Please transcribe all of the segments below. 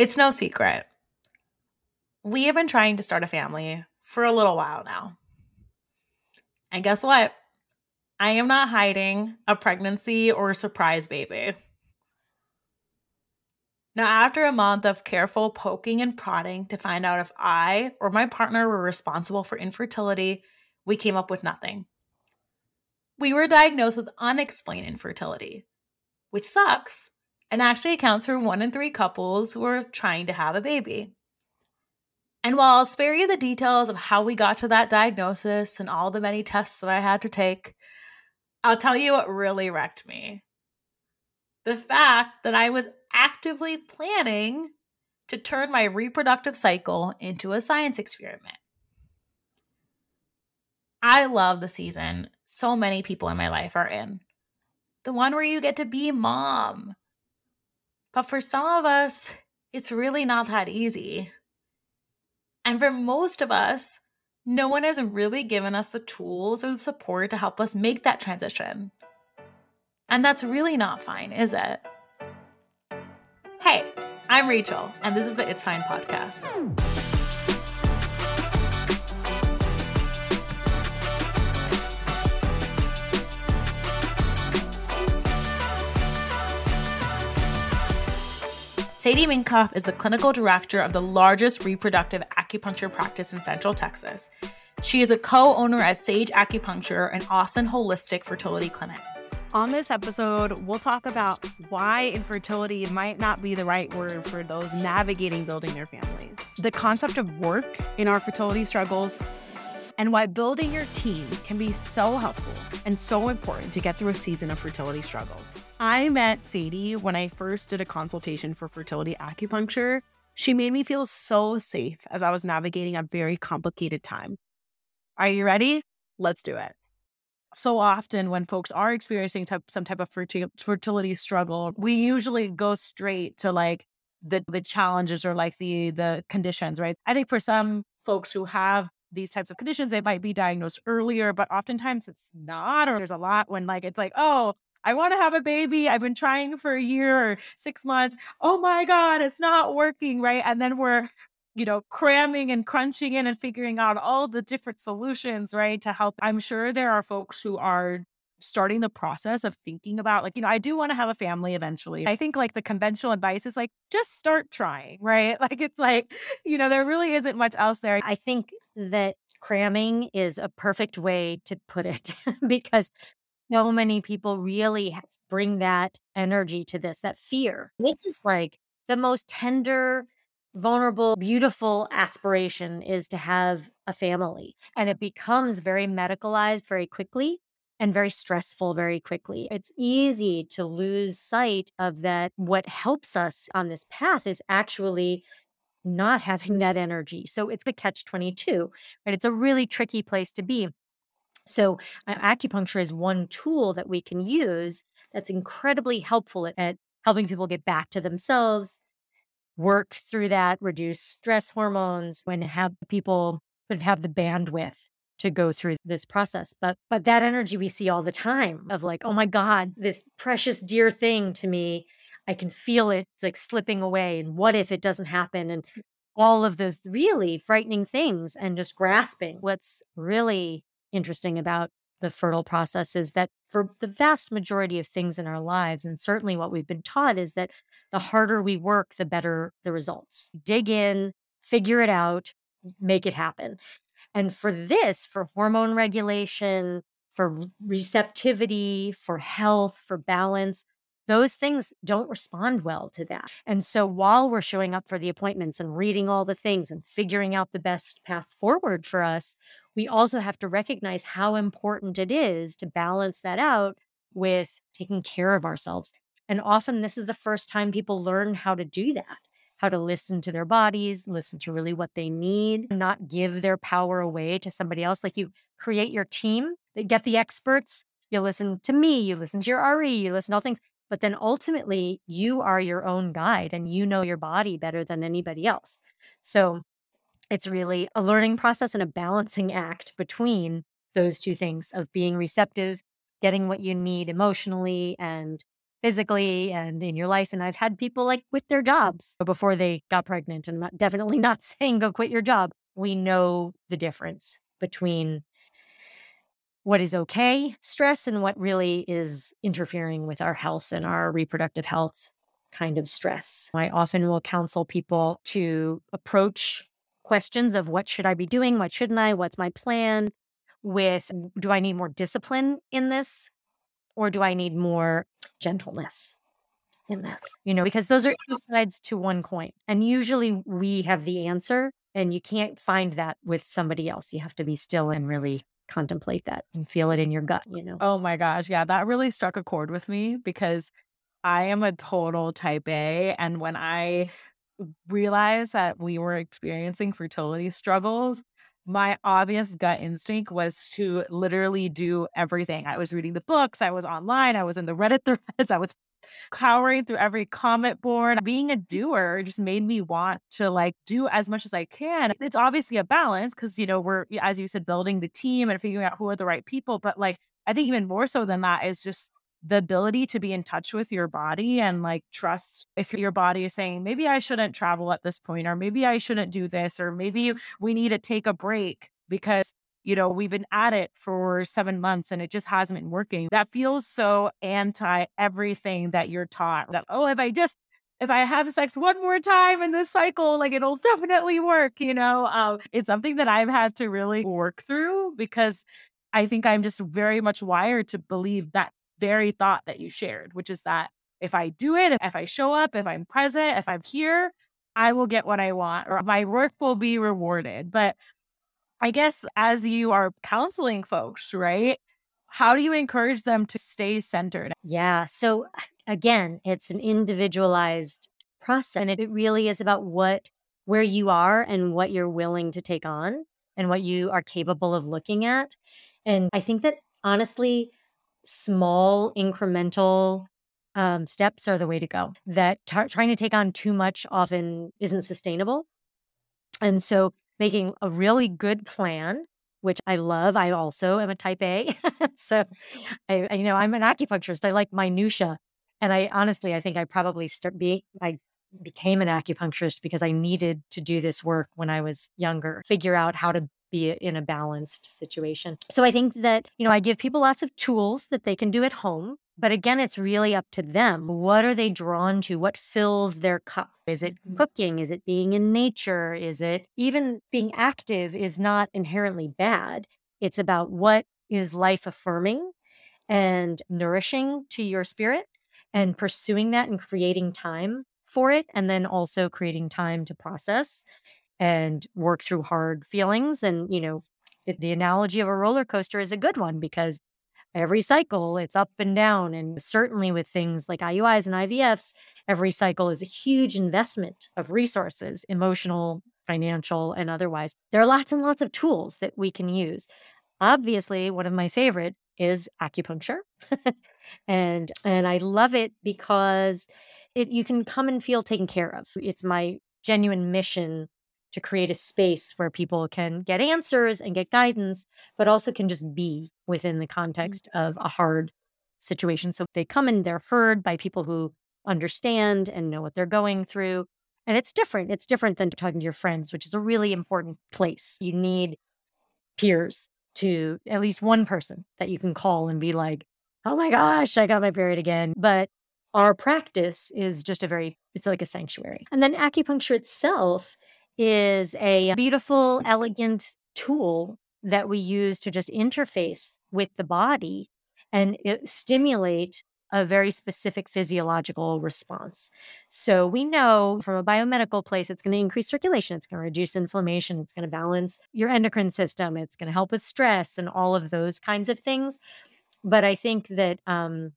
It's no secret. We have been trying to start a family for a little while now. And guess what? I am not hiding a pregnancy or a surprise baby. Now, after a month of careful poking and prodding to find out if I or my partner were responsible for infertility, we came up with nothing. We were diagnosed with unexplained infertility, which sucks and actually accounts for one in three couples who are trying to have a baby. And while I'll spare you the details of how we got to that diagnosis and all the many tests that I had to take, I'll tell you what really wrecked me. The fact that I was actively planning to turn my reproductive cycle into a science experiment. I love the season so many people in my life are in. The one where you get to be mom. But for some of us, it's really not that easy. And for most of us, no one has really given us the tools or the support to help us make that transition. And that's really not fine, is it? Hey, I'm Rachel, and this is the It's Fine podcast. Sadie Minkoff is the clinical director of the largest reproductive acupuncture practice in Central Texas. She is a co owner at Sage Acupuncture and Austin Holistic Fertility Clinic. On this episode, we'll talk about why infertility might not be the right word for those navigating building their families, the concept of work in our fertility struggles, and why building your team can be so helpful and so important to get through a season of fertility struggles. I met Sadie when I first did a consultation for fertility acupuncture. She made me feel so safe as I was navigating a very complicated time. Are you ready? Let's do it so often when folks are experiencing some type of fertility struggle, we usually go straight to like the the challenges or like the the conditions, right? I think for some folks who have these types of conditions, they might be diagnosed earlier, but oftentimes it's not. Or there's a lot when like it's like, oh, I want to have a baby. I've been trying for a year or six months. Oh my God, it's not working, right? And then we're you know, cramming and crunching in and figuring out all the different solutions, right, to help. I'm sure there are folks who are starting the process of thinking about like you know i do want to have a family eventually. I think like the conventional advice is like just start trying right? Like it's like you know there really isn't much else there. I think that cramming is a perfect way to put it because so many people really bring that energy to this that fear. This is like the most tender vulnerable, beautiful aspiration is to have a family. And it becomes very medicalized very quickly and very stressful very quickly. It's easy to lose sight of that. What helps us on this path is actually not having that energy. So it's a catch 22, right? It's a really tricky place to be. So, acupuncture is one tool that we can use that's incredibly helpful at, at helping people get back to themselves, work through that, reduce stress hormones, when have people have the bandwidth to go through this process. But but that energy we see all the time of like, oh my God, this precious dear thing to me, I can feel it it's like slipping away. And what if it doesn't happen? And mm. all of those really frightening things and just grasping. What's really interesting about the fertile process is that for the vast majority of things in our lives, and certainly what we've been taught, is that the harder we work, the better the results. Dig in, figure it out, make it happen. And for this, for hormone regulation, for receptivity, for health, for balance, those things don't respond well to that. And so while we're showing up for the appointments and reading all the things and figuring out the best path forward for us, we also have to recognize how important it is to balance that out with taking care of ourselves. And often this is the first time people learn how to do that, how to listen to their bodies, listen to really what they need, not give their power away to somebody else. Like you create your team, get the experts. You listen to me, you listen to your RE, you listen to all things. But then ultimately, you are your own guide and you know your body better than anybody else. So it's really a learning process and a balancing act between those two things of being receptive, getting what you need emotionally, and physically and in your life. And I've had people like quit their jobs before they got pregnant. And I'm definitely not saying go quit your job. We know the difference between what is okay stress and what really is interfering with our health and our reproductive health kind of stress. I often will counsel people to approach questions of what should I be doing? What shouldn't I? What's my plan? With do I need more discipline in this or do I need more gentleness in this? You know, because those are two sides to one coin. And usually we have the answer and you can't find that with somebody else. You have to be still and really contemplate that and feel it in your gut, you know. Oh my gosh. Yeah, that really struck a chord with me because I am a total type A. And when I realized that we were experiencing fertility struggles, my obvious gut instinct was to literally do everything. I was reading the books, I was online, I was in the Reddit threads, I was cowering through every comment board. Being a doer just made me want to like do as much as I can. It's obviously a balance because, you know, we're, as you said, building the team and figuring out who are the right people. But like, I think even more so than that is just the ability to be in touch with your body and like trust if your body is saying, maybe I shouldn't travel at this point, or maybe I shouldn't do this, or maybe we need to take a break because you know, we've been at it for seven months and it just hasn't been working. That feels so anti everything that you're taught that, oh, if I just, if I have sex one more time in this cycle, like it'll definitely work, you know? Um, it's something that I've had to really work through because I think I'm just very much wired to believe that very thought that you shared, which is that if I do it, if I show up, if I'm present, if I'm here, I will get what I want or my work will be rewarded. But I guess as you are counseling folks, right? How do you encourage them to stay centered? Yeah. So again, it's an individualized process and it really is about what where you are and what you're willing to take on and what you are capable of looking at. And I think that honestly, small incremental um, steps are the way to go. That trying to take on too much often isn't sustainable. And so making a really good plan which I love. I also am a type A. so, I, you know, I'm an acupuncturist. I like minutia. And I honestly, I think I probably start being, I became an acupuncturist because I needed to do this work when I was younger, figure out how to be in a balanced situation. So I think that, you know, I give people lots of tools that they can do at home but again, it's really up to them. What are they drawn to? What fills their cup? Is it mm-hmm. cooking? Is it being in nature? Is it even being active is not inherently bad. It's about what is life affirming and nourishing to your spirit and pursuing that and creating time for it. And then also creating time to process and work through hard feelings. And, you know, the analogy of a roller coaster is a good one because every cycle it's up and down and certainly with things like IUIs and IVFs every cycle is a huge investment of resources emotional financial and otherwise there are lots and lots of tools that we can use obviously one of my favorite is acupuncture and and I love it because it you can come and feel taken care of it's my genuine mission to create a space where people can get answers and get guidance, but also can just be within the mm. context of a hard situation. So they come and they're heard by people who understand and know what they're going through. And it's different. It's different than talking to your friends, which is a really important place. You need peers to at least one person that you can call and be like, oh my gosh, I got my period again. But our practice is just a very, it's like a sanctuary. And then acupuncture itself is a beautiful, elegant tool that we use to just interface with the body and stimulate a very specific physiological response. So we know from a biomedical place, it's going to increase circulation, it's going to reduce inflammation, it's going to balance your endocrine system, it's going to help with stress and all of those kinds of things. But I think that um,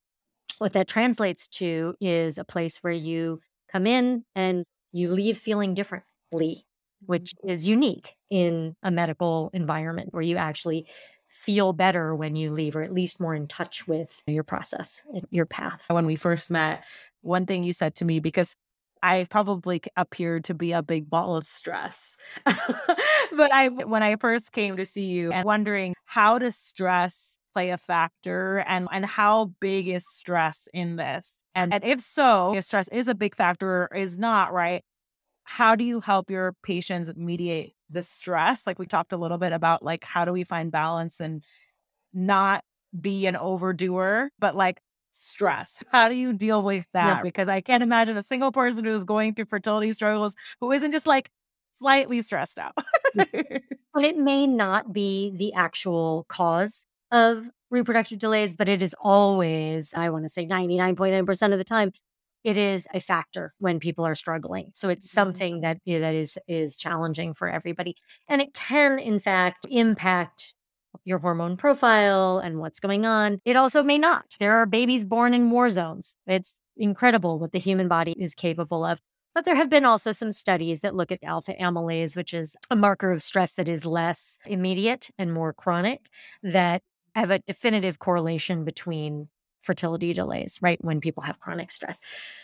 what that translates to is a place where you come in and you leave feeling differently which mm-hmm. is unique in a medical environment where you actually feel better when you leave or at least more in touch with your process your path when we first met one thing you said to me because I probably appeared to be a big ball of stress. but I when I first came to see you and wondering how does stress play a factor and and how big is stress in this? And, and if so, if stress is a big factor or is not, right? How do you help your patients mediate the stress? Like we talked a little bit about like how do we find balance and not be an overdoer, but like stress. How do you deal with that? Yeah. Because I can't imagine a single person who's going through fertility struggles who isn't just like slightly stressed out. Mm. but it may not be the actual cause of reproductive delays, but it is always, I want to say 99.9% of the time, it is a factor when people are struggling. So it's mm-hmm. something that you know, that is is challenging for everybody. And it can in fact impact your hormone profile and what's going on. It also may not. There are babies born in war zones. It's incredible what the human body is capable of. But there have been also some studies that look at alpha amylase, which is a marker of stress that is less immediate and more chronic, that have a definitive correlation between fertility delays, right? When people have chronic stress.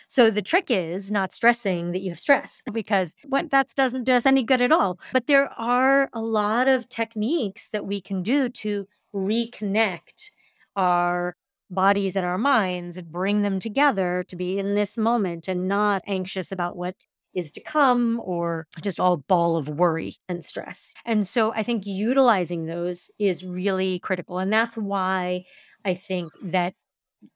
So the trick is not stressing that you have stress because what that doesn't do us any good at all. But there are a lot of techniques that we can do to reconnect our bodies and our minds and bring them together to be in this moment and not anxious about what is to come or just all ball of worry and stress. And so I think utilizing those is really critical. And that's why I think that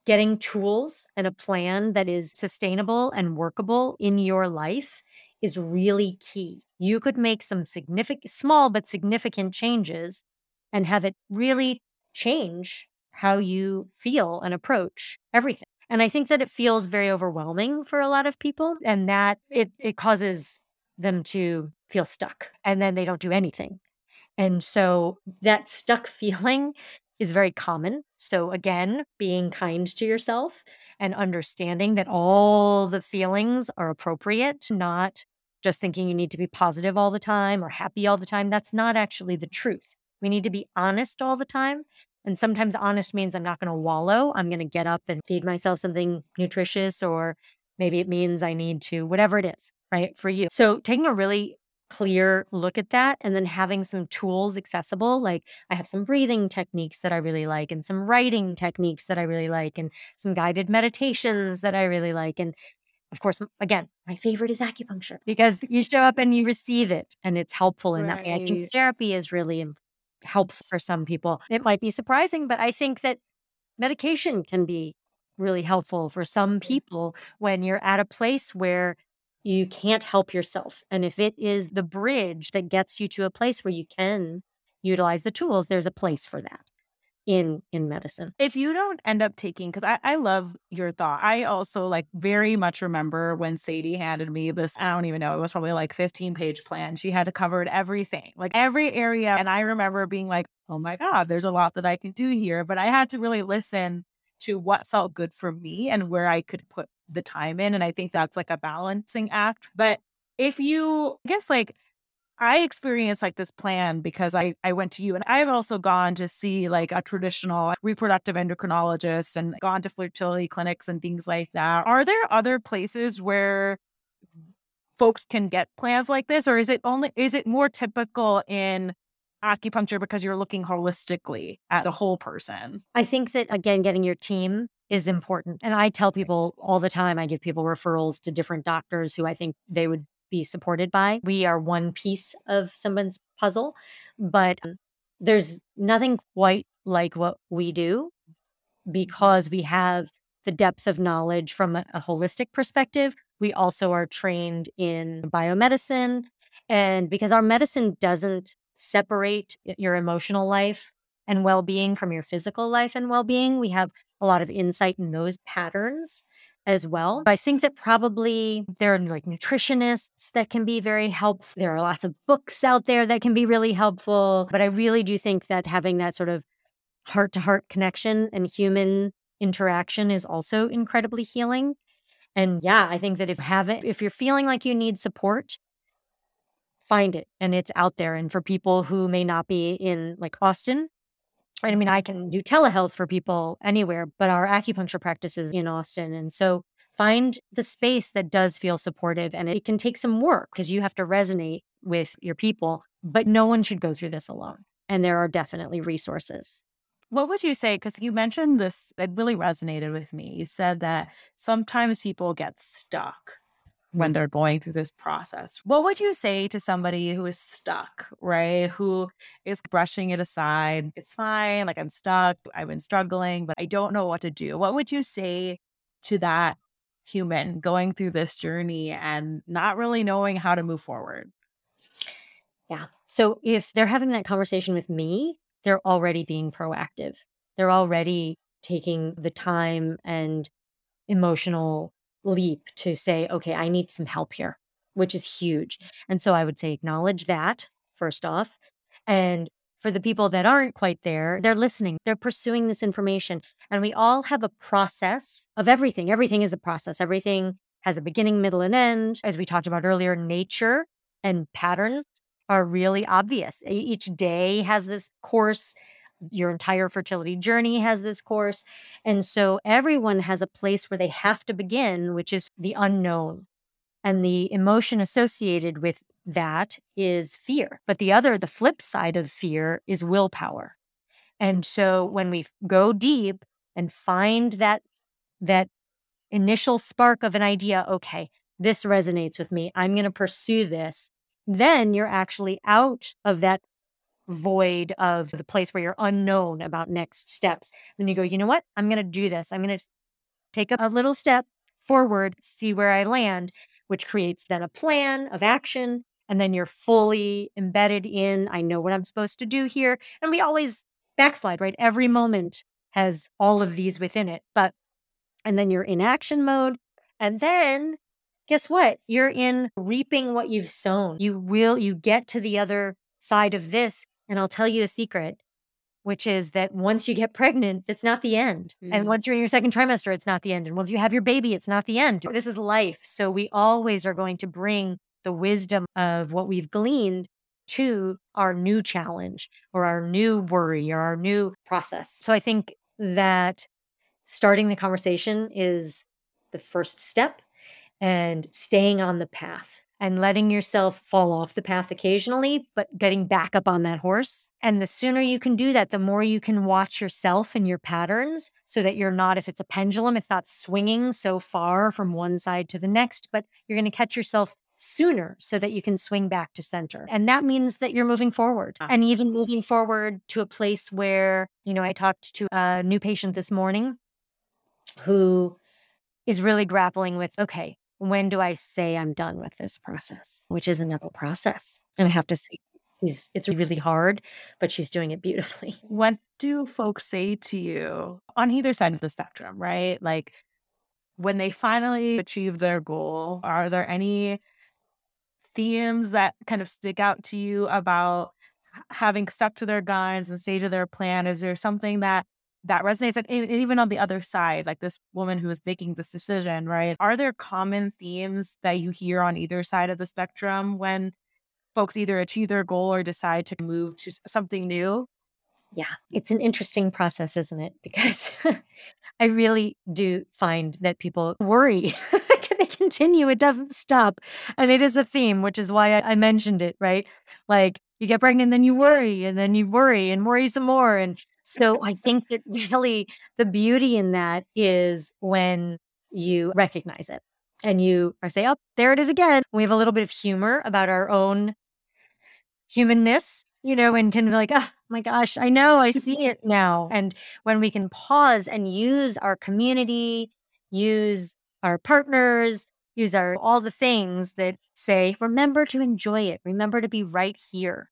getting tools and a plan that is sustainable and workable in your life is really key. You could make some significant, small but significant changes and have it really change how you feel and approach everything. And I think that it feels very overwhelming for a lot of people and that it, it causes them to feel stuck and then they don't do anything. And so that stuck feeling is very common. So again, being kind to yourself and understanding that all the feelings are appropriate, not just thinking you need to be positive all the time or happy all the time. That's not actually the truth. We need to be honest all the time and sometimes honest means I'm not going to wallow. I'm going to get up and feed myself something nutritious, or maybe it means I need to, whatever it is, right, for you. So taking a really clear look at that and then having some tools accessible. Like I have some breathing techniques that I really like, and some writing techniques that I really like, and some guided meditations that I really like. And of course, again, my favorite is acupuncture because you show up and you receive it and it's helpful in right. that way. I think therapy is really helpful for some people. It might be surprising, but I think that medication can be really helpful for some people when you're at a place where you can't help yourself. And if it is the bridge that gets you to a place where you can utilize the tools, there's a place for that in in medicine. If you don't end up taking, because I, I love your thought. I also like very much remember when Sadie handed me this, I don't even know, it was probably like 15 page plan. She had covered everything, like every area. And I remember being like, oh my God, there's a lot that I can do here. But I had to really listen to what felt good for me and where I could put the time in. And I think that's like a balancing act. But if you, I guess, like I experienced like this plan because I, I went to you and I've also gone to see like a traditional reproductive endocrinologist and gone to fertility clinics and things like that. Are there other places where folks can get plans like this or is it only is it more typical in acupuncture because you're looking holistically at the whole person? I think that again getting your team is important. And I tell people all the time I give people referrals to different doctors who I think they would be supported by. We are one piece of someone's puzzle, but um, there's nothing quite like what we do because we have the depth of knowledge from a, a holistic perspective. We also are trained in biomedicine. And because our medicine doesn't separate your emotional life and well being from your physical life and well being, we have a lot of insight in those patterns as well. I think that probably there are like nutritionists that can be very helpful. There are lots of books out there that can be really helpful. But I really do think that having that sort of heart to heart connection and human interaction is also incredibly healing. And yeah, I think that if have it, if you're feeling like you need support, find it and it's out there. And for people who may not be in like Austin, I mean, mm-hmm. I can do telehealth for people anywhere, but our acupuncture practice is in Austin. And so find the space that does feel supportive and it can take some work because you have to resonate with your people, but no one should go through this alone. And there are definitely resources. What would you say? Because you mentioned this, it really resonated with me. You said that sometimes people get stuck when mm-hmm. they're going through this process. What would you say to somebody who is stuck, right? Who is brushing it aside? It's fine. Like I'm stuck. I've been struggling, but I don't know what to do. What would you say to that human going through this journey and not really knowing how to move forward? Yeah. So if they're having that conversation with me, they're already being proactive. They're already taking the time and emotional leap to say, okay, I need some help here, which is huge. And so I would say acknowledge that first off. And for the people that aren't quite there, they're listening, they're pursuing this information. And we all have a process of everything. Everything is a process, everything has a beginning, middle, and end. As we talked about earlier, nature and patterns are really obvious. Each day has this course your entire fertility journey has this course. And so everyone has a place where they have to begin, which is the unknown. And the emotion associated with that is fear. But the other, the flip side of fear is willpower. And so when we go deep and find that, that initial spark of an idea, okay, this resonates with me. I'm going to pursue this. Then you're actually out of that void of the place where you're unknown about next steps. Then you go, you know what? I'm going to do this. I'm going to take a little step forward, see where I land, which creates then a plan of action. And then you're fully embedded in, I know what I'm supposed to do here. And we always backslide, right? Every moment has all of these within it. But, and then you're in action mode. And then guess what? You're in reaping what you've sown. You will, you get to the other side of this and I'll tell you a secret, which is that once you get pregnant, it's not the end. Mm. And once you're in your second trimester, it's not the end. And once you have your baby, it's not the end. This is life. So we always are going to bring the wisdom of what we've gleaned to our new challenge or our new worry or our new process. So I think that starting the conversation is the first step and staying on the path and letting yourself fall off the path occasionally, but getting back up on that horse. And the sooner you can do that, the more you can watch yourself and your patterns so that you're not, if it's a pendulum, it's not swinging so far from one side to the next, but you're going to catch yourself sooner so that you can swing back to center. And that means that you're moving forward ah. and even moving forward to a place where, you know, I talked to a new patient this morning who is really grappling with okay, when do I say I'm done with this process, which is another process. And I have to say, it's really hard, but she's doing it beautifully. What do folks say to you on either side of the spectrum, right? Like when they finally achieve their goal, are there any themes that kind of stick out to you about having stuck to their guns and stay to their plan? Is there something that that resonates and even on the other side like this woman who is making this decision right? Are there common themes that you hear on either side of the spectrum when folks either achieve their goal or decide to move to something new? Yeah it's an interesting process isn't it? Because i really do find that people worry can they continue it doesn't stop and it is a theme which is why I, I mentioned it right? Like you get pregnant then you worry and then you worry and worry some more and so I think that really the beauty in that is when you recognize it and you are say, oh, there it is again. We have a little bit of humor about our own humanness, you know, and can be like, oh my gosh, I know, I see it now. And when we can pause and use our community, use our partners, use our all the things that say, remember to enjoy it, remember to be right here.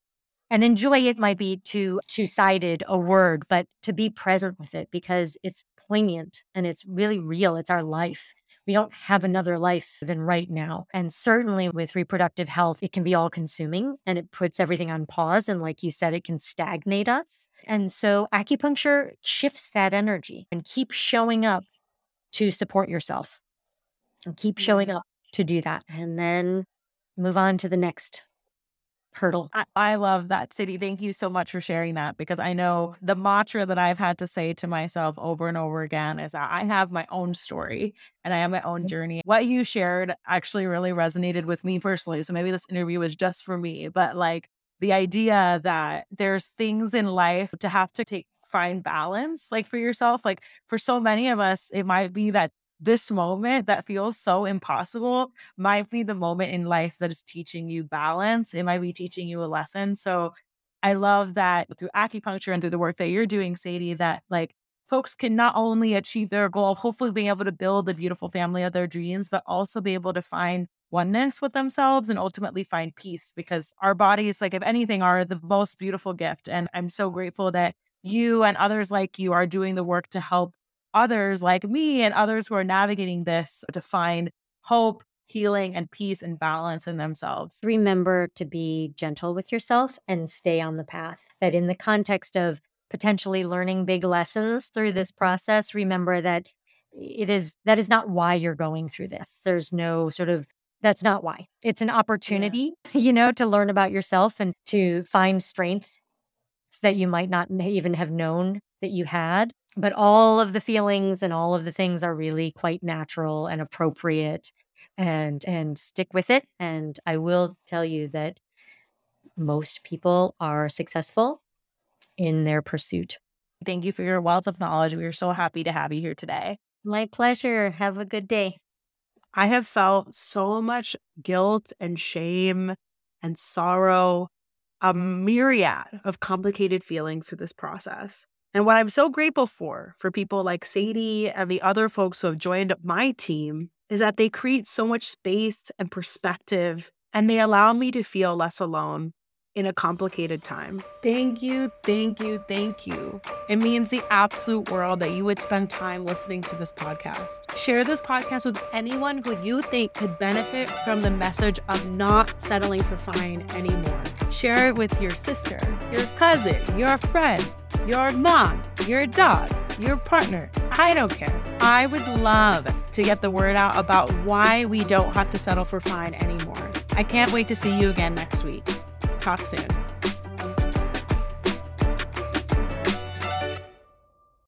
And enjoy it might be too two sided a word, but to be present with it because it's poignant and it's really real. It's our life. We don't have another life than right now. And certainly with reproductive health, it can be all consuming and it puts everything on pause. And like you said, it can stagnate us. And so acupuncture shifts that energy and keep showing up to support yourself and keep showing up to do that. And then move on to the next hurdle. I, I, love that, Sadie. Thank you so much for sharing that because I know the mantra that I've had to say to myself over and over again is I have my own story and I have my own mm-hmm. journey. What you shared actually really resonated with me personally. So maybe this interview was just for me, but like the idea that there's things in life to have to take find balance like for yourself. Like for so many of us, it might be that this moment that feels so impossible might be the moment in life that is teaching you balance. It might be teaching you a lesson. So I love that through acupuncture and through the work that you're doing, Sadie, that like folks can not only achieve their goal, hopefully being able to build the beautiful family of their dreams, but also be able to find oneness with themselves and ultimately find peace because our bodies, like if anything, are the most beautiful gift. And I'm so grateful that you and others like you are doing the work to help others like me and others who are navigating this to find hope, healing, and peace and balance in themselves. Remember to be gentle with yourself and stay on the path. That in the context of potentially learning big lessons through this process, remember that it is that is not why you're going through this. There's no sort of that's not why. It's an opportunity, yeah. you know, to learn about yourself and to find strength that you might not even have known that you had. But all of the feelings and all of the things are really quite natural and appropriate and and stick with it. And I will tell you that most people are successful in their pursuit. Thank you for your wealth of knowledge. We are so happy to have you here today. My pleasure. Have a good day. I have felt so much guilt and shame and sorrow, a myriad of complicated feelings through this process. And what I'm so grateful for, for people like Sadie and the other folks who have joined my team, is that they create so much space and perspective and they allow me to feel less alone in a complicated time. Thank you, thank you, thank you. It means the absolute world that you would spend time listening to this podcast. Share this podcast with anyone who you think could benefit from the message of not settling for fine anymore. Share it with your sister, your cousin, your friend, your mom, your dog, your partner. I don't care. I would love to get the word out about why we don't have to settle for fine anymore. I can't wait to see you again next week. Talk soon.